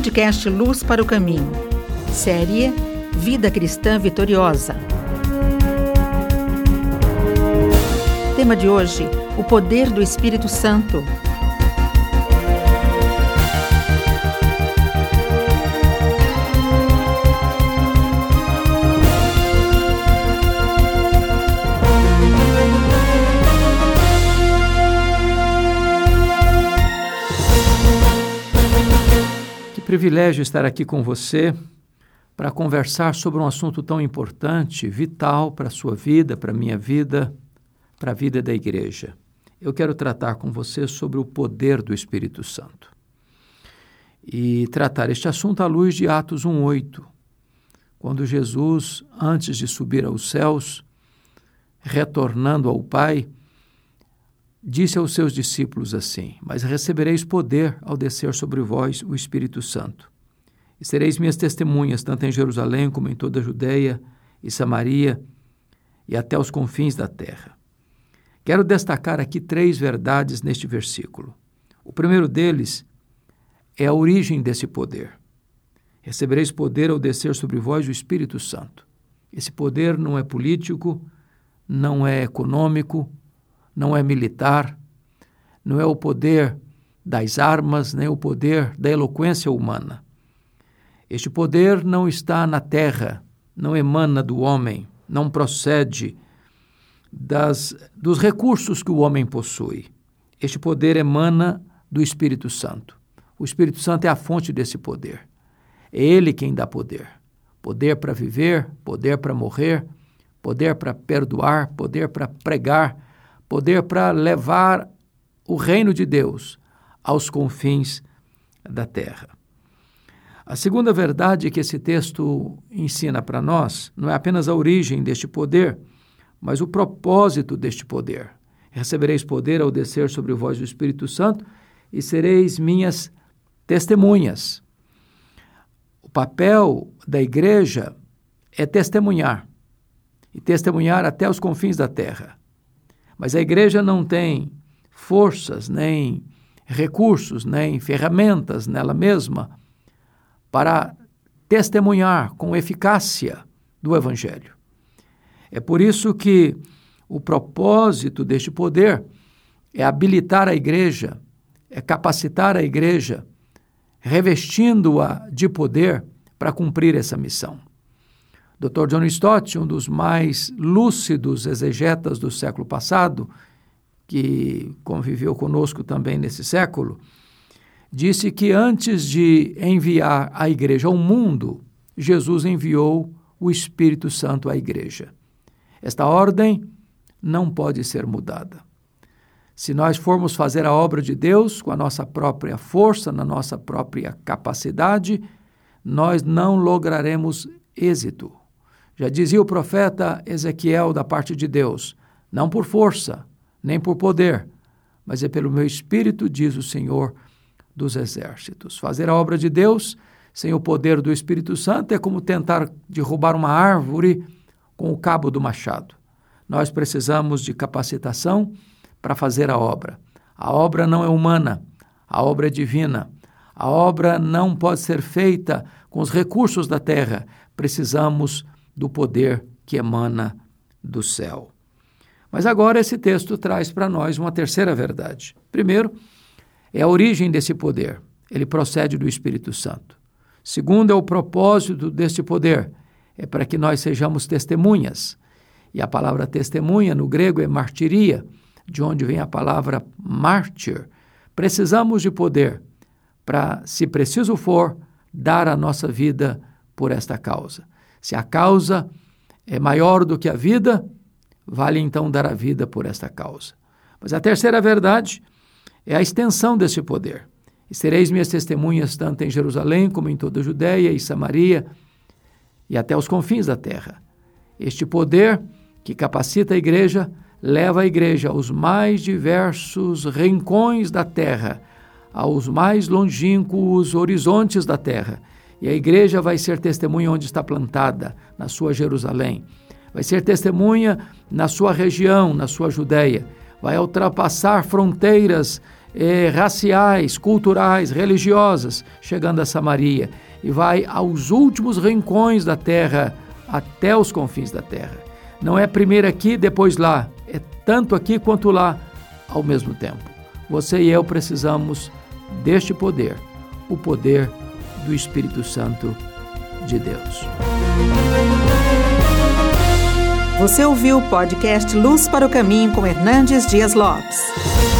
Podcast Luz para o Caminho. Série Vida Cristã Vitoriosa. Tema de hoje: O poder do Espírito Santo. Privilégio estar aqui com você para conversar sobre um assunto tão importante, vital para a sua vida, para a minha vida, para a vida da igreja. Eu quero tratar com você sobre o poder do Espírito Santo. E tratar este assunto à luz de Atos 1:8, quando Jesus, antes de subir aos céus, retornando ao Pai, disse aos seus discípulos assim: Mas recebereis poder ao descer sobre vós o Espírito Santo. E sereis minhas testemunhas, tanto em Jerusalém como em toda a Judéia e Samaria e até os confins da terra. Quero destacar aqui três verdades neste versículo. O primeiro deles é a origem desse poder. Recebereis poder ao descer sobre vós o Espírito Santo. Esse poder não é político, não é econômico, não é militar, não é o poder das armas, nem o poder da eloquência humana. Este poder não está na terra, não emana do homem, não procede das, dos recursos que o homem possui. Este poder emana do Espírito Santo. O Espírito Santo é a fonte desse poder. É ele quem dá poder. Poder para viver, poder para morrer, poder para perdoar, poder para pregar, poder para levar o reino de Deus aos confins da terra. A segunda verdade que esse texto ensina para nós não é apenas a origem deste poder, mas o propósito deste poder. Recebereis poder ao descer sobre vós o Espírito Santo e sereis minhas testemunhas. O papel da igreja é testemunhar, e testemunhar até os confins da terra. Mas a igreja não tem forças, nem recursos, nem ferramentas nela mesma para testemunhar com eficácia do Evangelho. É por isso que o propósito deste poder é habilitar a igreja, é capacitar a igreja, revestindo-a de poder para cumprir essa missão. Dr. John Stott, um dos mais lúcidos exegetas do século passado, que conviveu conosco também nesse século, disse que antes de enviar a igreja ao mundo, Jesus enviou o Espírito Santo à igreja. Esta ordem não pode ser mudada. Se nós formos fazer a obra de Deus com a nossa própria força, na nossa própria capacidade, nós não lograremos êxito. Já dizia o profeta Ezequiel da parte de Deus: não por força, nem por poder, mas é pelo meu espírito, diz o Senhor dos exércitos. Fazer a obra de Deus sem o poder do Espírito Santo é como tentar derrubar uma árvore com o cabo do machado. Nós precisamos de capacitação para fazer a obra. A obra não é humana, a obra é divina. A obra não pode ser feita com os recursos da terra. Precisamos do poder que emana do céu. Mas agora esse texto traz para nós uma terceira verdade. Primeiro, é a origem desse poder. Ele procede do Espírito Santo. Segundo, é o propósito desse poder. É para que nós sejamos testemunhas. E a palavra testemunha no grego é martiria, de onde vem a palavra mártir. Precisamos de poder para, se preciso for, dar a nossa vida por esta causa. Se a causa é maior do que a vida, vale então dar a vida por esta causa. Mas a terceira verdade é a extensão desse poder. E sereis minhas testemunhas tanto em Jerusalém como em toda a Judéia e Samaria e até os confins da terra. Este poder que capacita a igreja leva a igreja aos mais diversos rincões da terra, aos mais longínquos horizontes da terra e a igreja vai ser testemunha onde está plantada, na sua Jerusalém. Vai ser testemunha na sua região, na sua Judéia. Vai ultrapassar fronteiras eh, raciais, culturais, religiosas, chegando a Samaria e vai aos últimos rincões da terra, até os confins da terra. Não é primeiro aqui, depois lá, é tanto aqui quanto lá ao mesmo tempo. Você e eu precisamos deste poder, o poder do Espírito Santo de Deus. Você ouviu o podcast Luz para o Caminho com Hernandes Dias Lopes.